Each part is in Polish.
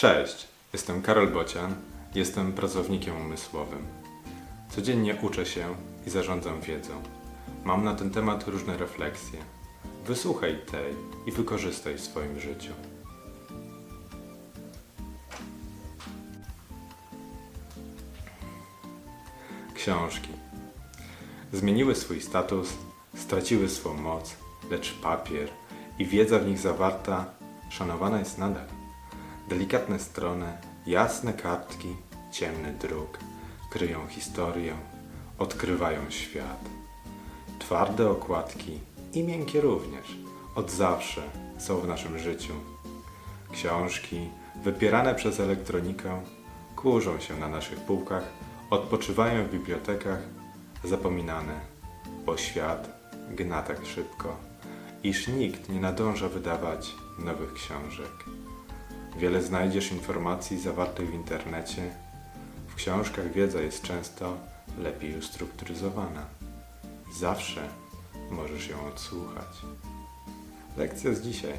Cześć, jestem Karol Bocian, jestem pracownikiem umysłowym. Codziennie uczę się i zarządzam wiedzą. Mam na ten temat różne refleksje. Wysłuchaj tej i wykorzystaj w swoim życiu. Książki. Zmieniły swój status, straciły swą moc, lecz papier i wiedza w nich zawarta szanowana jest nadal. Delikatne strony, jasne kartki, ciemny druk kryją historię, odkrywają świat. Twarde okładki i miękkie również od zawsze są w naszym życiu. Książki, wypierane przez elektronikę, kurzą się na naszych półkach, odpoczywają w bibliotekach, zapominane, bo świat gna tak szybko, iż nikt nie nadąża wydawać nowych książek. Wiele znajdziesz informacji zawartych w internecie. W książkach wiedza jest często lepiej ustrukturyzowana. Zawsze możesz ją odsłuchać. Lekcja z dzisiaj.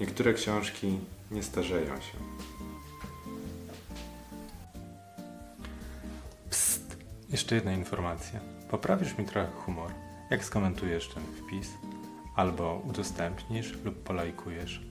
Niektóre książki nie starzeją się. Psst! Jeszcze jedna informacja. Poprawisz mi trochę humor, jak skomentujesz ten wpis, albo udostępnisz lub polajkujesz.